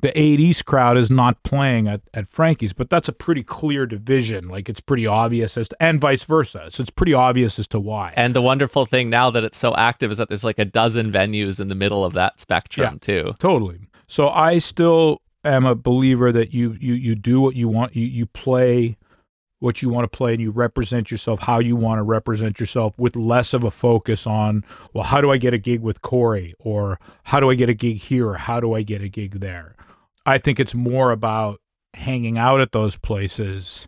the 8 East crowd is not playing at, at Frankie's, but that's a pretty clear division. Like it's pretty obvious as to, and vice versa. So it's pretty obvious as to why. And the wonderful thing now that it's so active is that there's like a dozen venues in the middle of that spectrum yeah, too. Totally. So I still am a believer that you you you do what you want. You you play what you want to play and you represent yourself how you want to represent yourself with less of a focus on well how do i get a gig with cory or how do i get a gig here or how do i get a gig there I think it's more about hanging out at those places,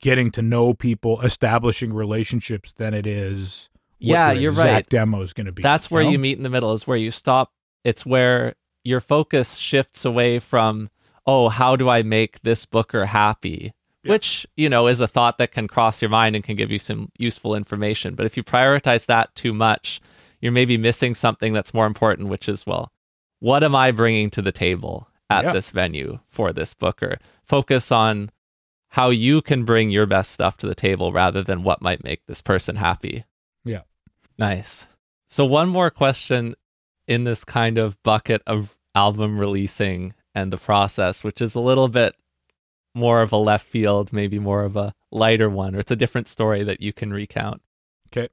getting to know people, establishing relationships than it is. yeah, you're right. Demo is going to be. That's where you, know? you meet in the middle. Is where you stop. It's where your focus shifts away from oh how do I make this booker happy. Yeah. Which, you know, is a thought that can cross your mind and can give you some useful information. But if you prioritize that too much, you're maybe missing something that's more important, which is, well, what am I bringing to the table? at yeah. this venue for this booker. Focus on how you can bring your best stuff to the table rather than what might make this person happy. Yeah. Nice. So, one more question in this kind of bucket of album releasing and the process, which is a little bit more of a left field, maybe more of a lighter one, or it's a different story that you can recount. Okay.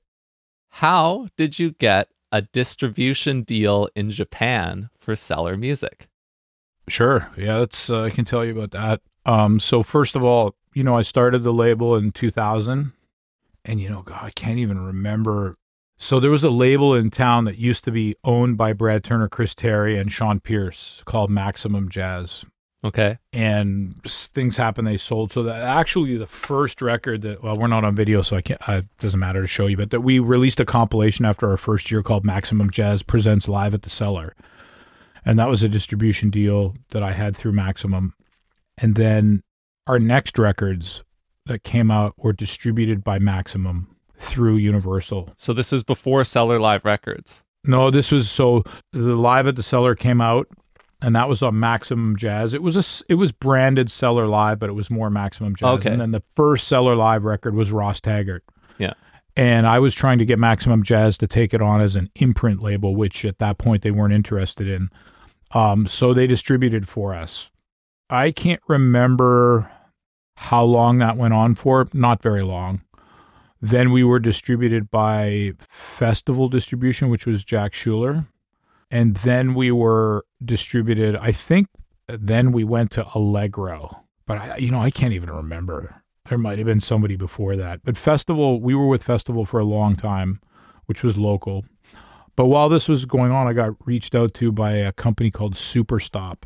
How did you get a distribution deal in Japan for Cellar Music? Sure. Yeah, that's uh, I can tell you about that. Um, so first of all, you know, I started the label in 2000, and you know, God, I can't even remember. So there was a label in town that used to be owned by Brad Turner, Chris Tarry, and Sean Pierce called Maximum Jazz. Okay. And things happened. They sold. So that actually the first record that well, we're not on video, so I can't. It doesn't matter to show you, but that we released a compilation after our first year called Maximum Jazz presents live at the Cellar, and that was a distribution deal that I had through Maximum. And then our next records that came out were distributed by Maximum through Universal. So this is before Cellar Live Records. No, this was so the Live at the Cellar came out and that was on Maximum Jazz. It was a it was branded Cellar Live, but it was more Maximum Jazz. Okay. And then the first Cellar Live record was Ross Taggart. Yeah. And I was trying to get Maximum Jazz to take it on as an imprint label, which at that point they weren't interested in. Um, so they distributed for us. I can't remember how long that went on for. Not very long. Then we were distributed by Festival Distribution, which was Jack Schuler and then we were distributed. I think then we went to Allegro, but I, you know, I can't even remember. There might have been somebody before that, but Festival. We were with Festival for a long time, which was local. But while this was going on, I got reached out to by a company called Superstop.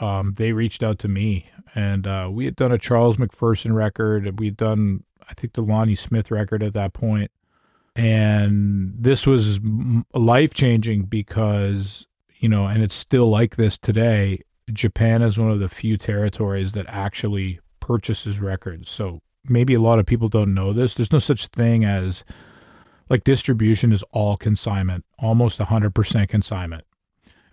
Um, they reached out to me, and uh, we had done a Charles McPherson record. We'd done, I think, the Lonnie Smith record at that point and this was life changing because, you know, and it's still like this today. Japan is one of the few territories that actually purchases records. So maybe a lot of people don't know this. There's no such thing as like distribution is all consignment, almost 100% consignment.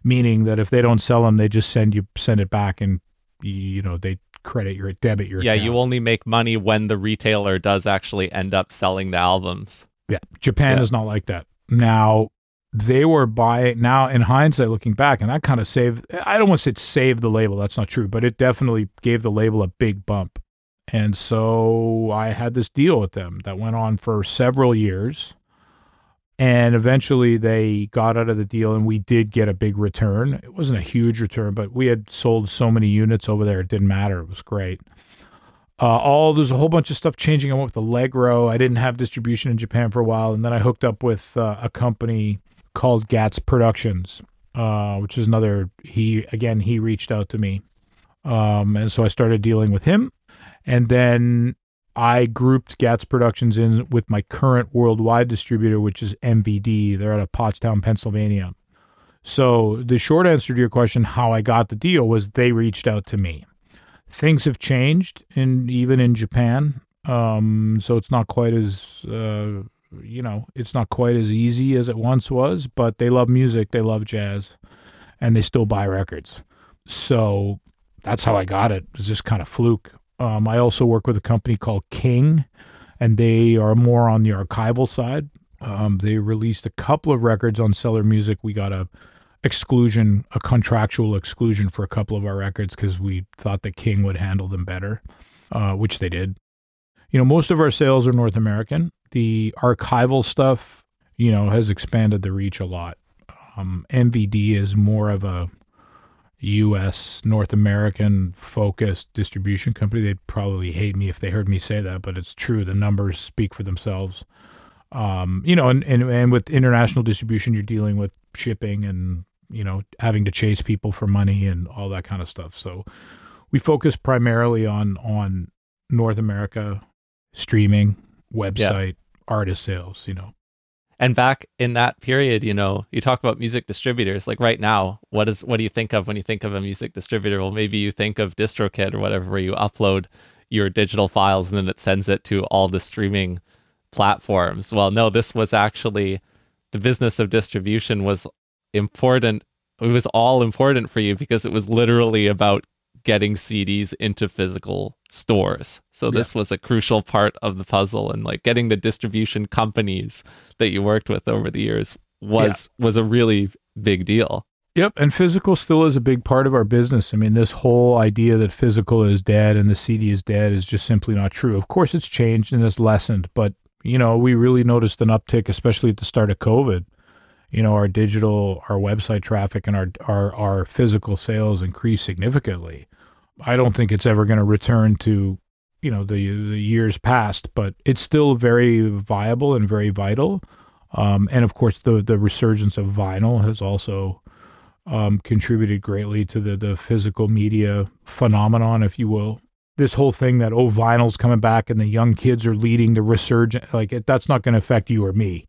Meaning that if they don't sell them, they just send you send it back and you know, they credit your debit your Yeah, account. you only make money when the retailer does actually end up selling the albums. Yeah, Japan Yeah. is not like that. Now they were buying. Now in hindsight, looking back, and that kind of saved. I don't want to say it saved the label. That's not true, but it definitely gave the label a big bump. And so I had this deal with them that went on for several years. And eventually they got out of the deal and we did get a big return. It wasn't a huge return, but we had sold so many units over there, it didn't matter. It was great. Uh, all there's a whole bunch of stuff changing. I went with Allegro. I didn't have distribution in Japan for a while, and then I hooked up with uh, a company called Gats Productions, uh, which is another. He again he reached out to me, um, and so I started dealing with him, and then I grouped Gats Productions in with my current worldwide distributor, which is MVD. They're out of Pottstown, Pennsylvania. So the short answer to your question, how I got the deal, was they reached out to me things have changed in even in Japan. Um, so it's not quite as uh, you know, it's not quite as easy as it once was. But they love music, they love jazz, and they still buy records. So that's how I got it. It's just kind of fluke. Um, I also work with a company called King, and they are more on the archival side. Um, they released a couple of records on Cellar Music. We got a exclusion, a contractual exclusion for a couple of our records because we thought that King would handle them better, uh, which they did. You know, most of our sales are North American. The archival stuff, you know, has expanded the reach a lot. Um, MVD is more of a U.S. North American focused distribution company. They'd probably hate me if they heard me say that, but it's true. The numbers speak for themselves. Um, you know, and, and and with international distribution, you're dealing with shipping and you know having to chase people for money and all that kind of stuff. So we focus primarily on on North America streaming, website, artist sales. You know, And back in that period, you know, you talk about music distributors. Like right now, what is what do you think of when you think of a music distributor? Well, maybe you think of DistroKid or whatever, where you upload your digital files and then it sends it to all the streaming platforms. Well, no, this was actually the business of distribution was important. It was all important for you because it was literally about getting CDs into physical stores. So this was a crucial part of the puzzle and like getting the distribution companies that you worked with over the years was was a really big deal. Yep, and physical still is a big part of our business. I mean, this whole idea that physical is dead and the CD is dead is just simply not true. Of course, it's changed and it's lessened, but you know, we really noticed an uptick, especially at the start of COVID. You know, our digital, our website traffic, and our our our physical sales increased significantly. I don't think it's ever going to return to, you know, the the years past, but it's still very viable and very vital. Um, and of course, the the resurgence of vinyl has also um, contributed greatly to the the physical media phenomenon, if you will. This whole thing that oh vinyl's coming back and the young kids are leading the resurgence, like it, that's not going to affect you or me,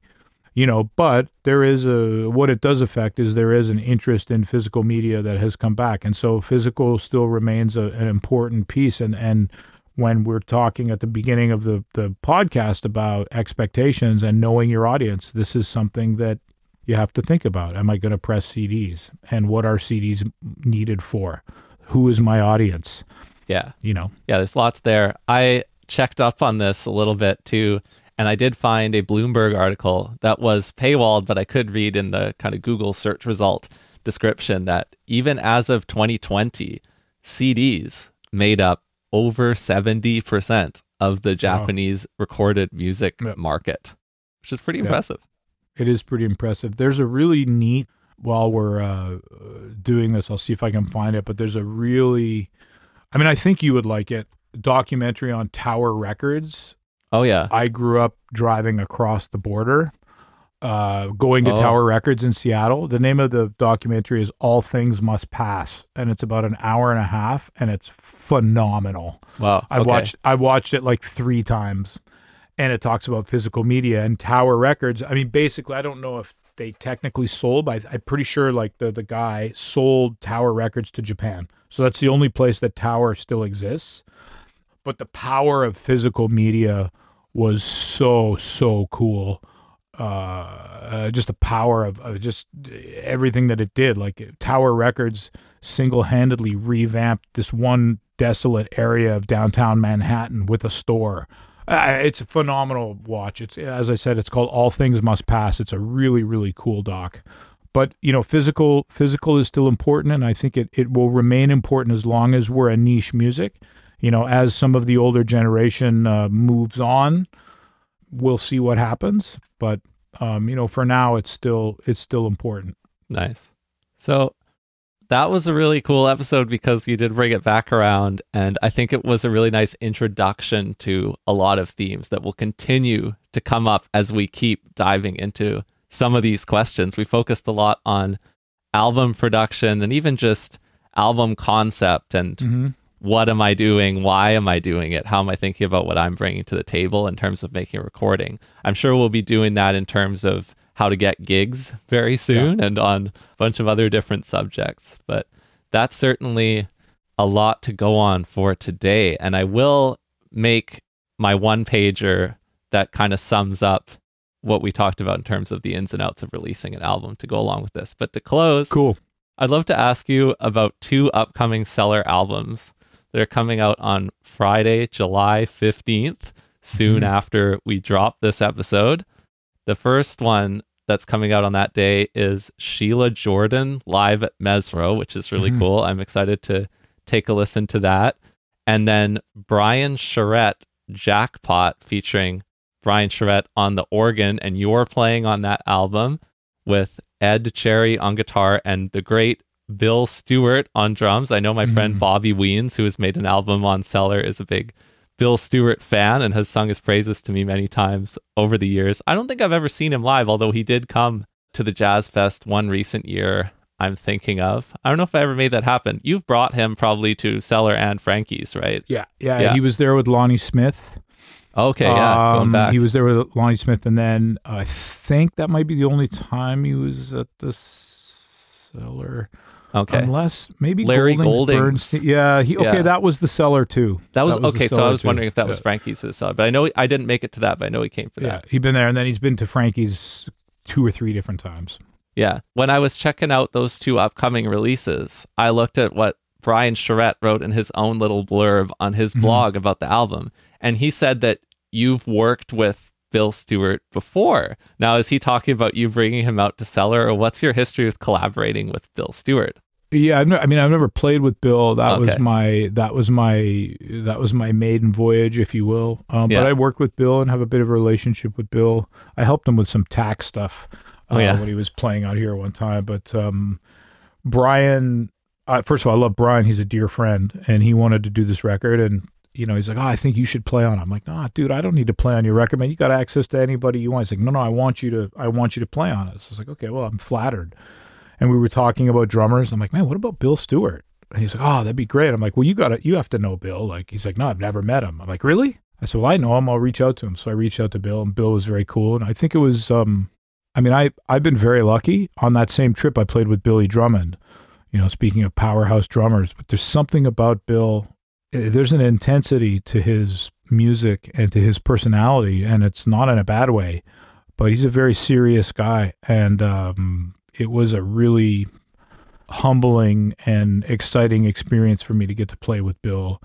you know. But there is a what it does affect is there is an interest in physical media that has come back, and so physical still remains a, an important piece. And and when we're talking at the beginning of the the podcast about expectations and knowing your audience, this is something that you have to think about. Am I going to press CDs? And what are CDs needed for? Who is my audience? Yeah. You know? Yeah, there's lots there. I checked up on this a little bit too, and I did find a Bloomberg article that was paywalled, but I could read in the kind of Google search result description that even as of 2020, CDs made up over 70% of the Japanese wow. recorded music market, which is pretty impressive. It is pretty impressive. There's a really neat, while we're uh, doing this, I'll see if I can find it, but there's a really, I mean, I think you would like it, documentary on Tower Records. Oh, yeah. I grew up driving across the border, uh, going to oh. Tower Records in Seattle. The name of the documentary is All Things Must Pass, and it's about an hour and a half, and it's phenomenal. Wow. I okay. watched I watched it like three times and it talks about physical media and Tower Records. I mean, basically, I don't know if they technically sold, but I'm pretty sure like the the guy sold Tower Records to Japan. So that's the only place that Tower still exists. But the power of physical media was so so cool. Uh, uh, just the power of, of just everything that it did. Like Tower Records single handedly revamped this one desolate area of downtown Manhattan with a store uh, it's a phenomenal watch. It's as I said, it's called All Things Must Pass. It's a really really cool doc. But you know, physical physical is still important, and I think it it will remain important as long as we're a niche music. You know, as some of the older generation uh, moves on, we'll see what happens. But um, you know, for now, it's still it's still important. Nice. So that was a really cool episode because you did bring it back around. And I think it was a really nice introduction to a lot of themes that will continue to come up as we keep diving into some of these questions. We focused a lot on album production and even just album concept and mm-hmm. What am I doing? Why am I doing it? How am I thinking about what I'm bringing to the table in terms of making a recording? I'm sure we'll be doing that in terms of how to get gigs very soon yeah. and on a bunch of other different subjects. But that's certainly a lot to go on for today. And I will make my one pager that kind of sums up what we talked about in terms of the ins and outs of releasing an album to go along with this. But to close, cool. I'd love to ask you about two upcoming Cellar albums that are coming out on Friday, July 15th, soon mm-hmm. after we drop this episode. The first one that's coming out on that day is Sheila Jordan live at Mezzrow, which is really mm-hmm. cool. I'm excited to take a listen to that. And then Brian Charette Jackpot featuring Brian Charette on the organ, and you're playing on that album with Ed Cherry on guitar and the great Bill Stewart on drums. I know my mm-hmm. friend Bobby Weens, who has made an album on Cellar, is a big Bill Stewart fan and has sung his praises to me many times over the years. I don't think I've ever seen him live, although he did come to the Jazz Fest one recent year I'm thinking of. I don't know if I ever made that happen. You've brought him probably to Cellar and Frankie's, right? Yeah, yeah. yeah. He was there with Lonnie Smith. Okay, yeah. Um, he was there with Lonnie Smith, and then I think that might be the only time he was at the Cellar. Okay. Unless maybe Larry Goldings. Yeah. He, okay. Yeah. That was the Cellar too. That was, okay. So I was too. wondering if that was Frankie's for the cellar, but I know I didn't make it to that, but I know he came for that. yeah, that. He'd been there, and then he's been to Frankie's two or three different times. Yeah. When I was checking out those two upcoming releases, I looked at what Brian Charette wrote in his own little blurb on his mm-hmm. blog about the album, and he said that you've worked with Bill Stewart before. Now, is he talking about you bringing him out to Cellar, or what's your history with collaborating with Bill Stewart? Yeah, I mean, I've never played with Bill. That Okay. was my that was my that was my maiden voyage, if you will. Um, Yeah. But I worked with Bill and have a bit of a relationship with Bill. I helped him with some tax stuff uh, Oh, yeah. when he was playing out here one time. But um, Brian, uh, first of all, I love Brian. He's a dear friend, and he wanted to do this record, and you know, he's like, "Oh, I think you should play on." it." I'm like, "Nah, dude, I don't need to play on your record, man. You got access to anybody you want." He's like, "No, no, I want you to. I want you to play on it." So I was like, "Okay, well, I'm flattered." And we were talking about drummers. I'm like, "Man, what about Bill Stewart?" And he's like, "Oh, that'd be great." I'm like, "Well, you got to. You have to know Bill." Like, he's like, "No, I've never met him." I'm like, "Really?" I said, "Well, I know him. I'll reach out to him." So I reached out to Bill, and Bill was very cool. And I think it was, um, I mean, I I've been very lucky. On that same trip, I played with Billy Drummond. You know, speaking of powerhouse drummers, but there's something about Bill. Eh, There's an intensity to his music and to his personality, and it's not in a bad way. But he's a very serious guy, and um, it was a really humbling and exciting experience for me to get to play with Bill.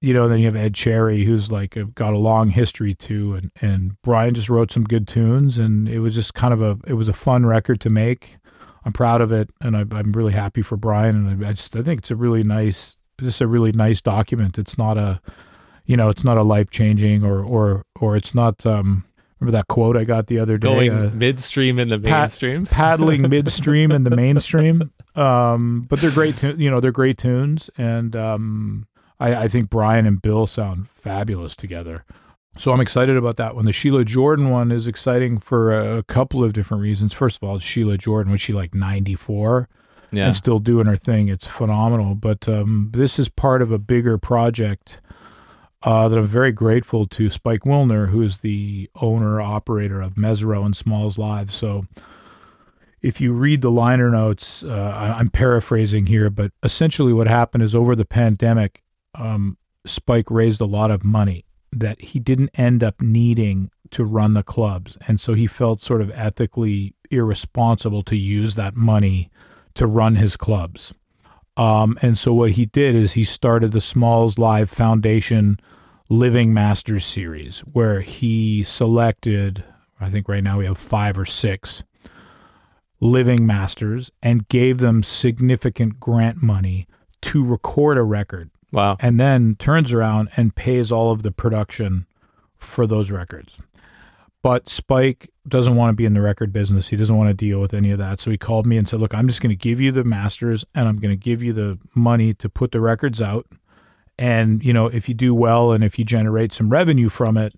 You know, then you have Ed Cherry, who's like a, got a long history too, and and Brian just wrote some good tunes, and it was just kind of a it was a fun record to make. I'm proud of it, and I, I'm really happy for Brian, and I just I think it's a really nice, just a really nice document. It's not a, you know, it's not a life changing or or or it's not. um Remember that quote I got the other day? Going uh, midstream in the mainstream? paddling midstream in the mainstream. Um, but they're great, tu- you know, they're great tunes, and um, I, I think Brian and Bill sound fabulous together. So I'm excited about that one. The Sheila Jordan one is exciting for a, a couple of different reasons. First of all, Sheila Jordan was she like 94 Yeah. and still doing her thing. It's phenomenal. But um, this is part of a bigger project uh, that I'm very grateful to Spike Wilner, who is the owner operator of Mezzrow and Smalls Live. So if you read the liner notes, uh, I, I'm paraphrasing here, but essentially what happened is over the pandemic, um, Spike raised a lot of money that he didn't end up needing to run the clubs. And so he felt sort of ethically irresponsible to use that money to run his clubs. Um, and so what he did is he started the Smalls Live Foundation Living Masters series, where he selected, I think right now we have five or six living masters, and gave them significant grant money to record a record, wow. and then turns around and pays all of the production for those records. But Spike doesn't want to be in the record business. He doesn't want to deal with any of that. So he called me and said, Look, I'm just going to give you the masters and I'm going to give you the money to put the records out. And, you know, if you do well and if you generate some revenue from it,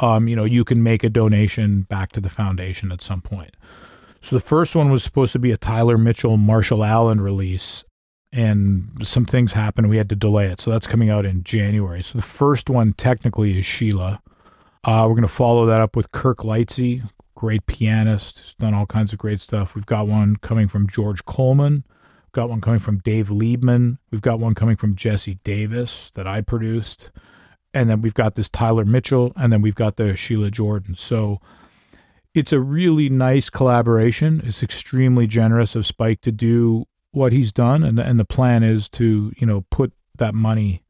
um, you know, you can make a donation back to the foundation at some point. So the first one was supposed to be a Tyler Mitchell, Marshall Allen release, and some things happened. We had to delay it. So that's coming out in January. So the first one technically is Sheila. Uh, we're going to follow that up with Kirk Lightsey, great pianist, done all kinds of great stuff. We've got one coming from George Coleman. We've got one coming from Dave Liebman. We've got one coming from Jesse Davis that I produced. And then we've got this Tyler Mitchell, and then we've got the Sheila Jordan. So it's a really nice collaboration. It's extremely generous of Spike to do what he's done, and and the plan is to you know put that money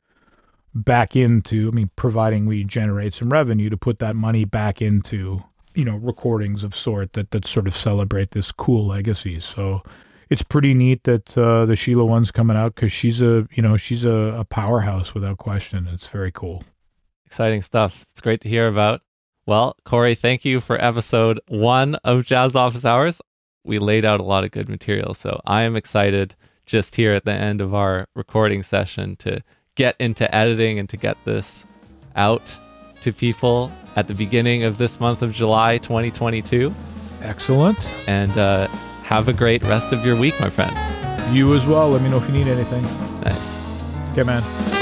back into. I mean, providing we generate some revenue to put that money back into you know recordings of sort that that sort of celebrate this cool legacy. So it's pretty neat that uh, the Sheila one's coming out because she's a you know she's a, a powerhouse without question. It's very cool. Exciting stuff. It's great to hear about. Well, Cory, thank you for episode one of Jazz Office Hours. We laid out a lot of good material, so I am excited just here at the end of our recording session to get into editing and to get this out to people at the beginning of this month of July 2022. Excellent. And uh, have a great rest of your week, my friend. You as well. Let me know if you need anything. Nice. Okay, man.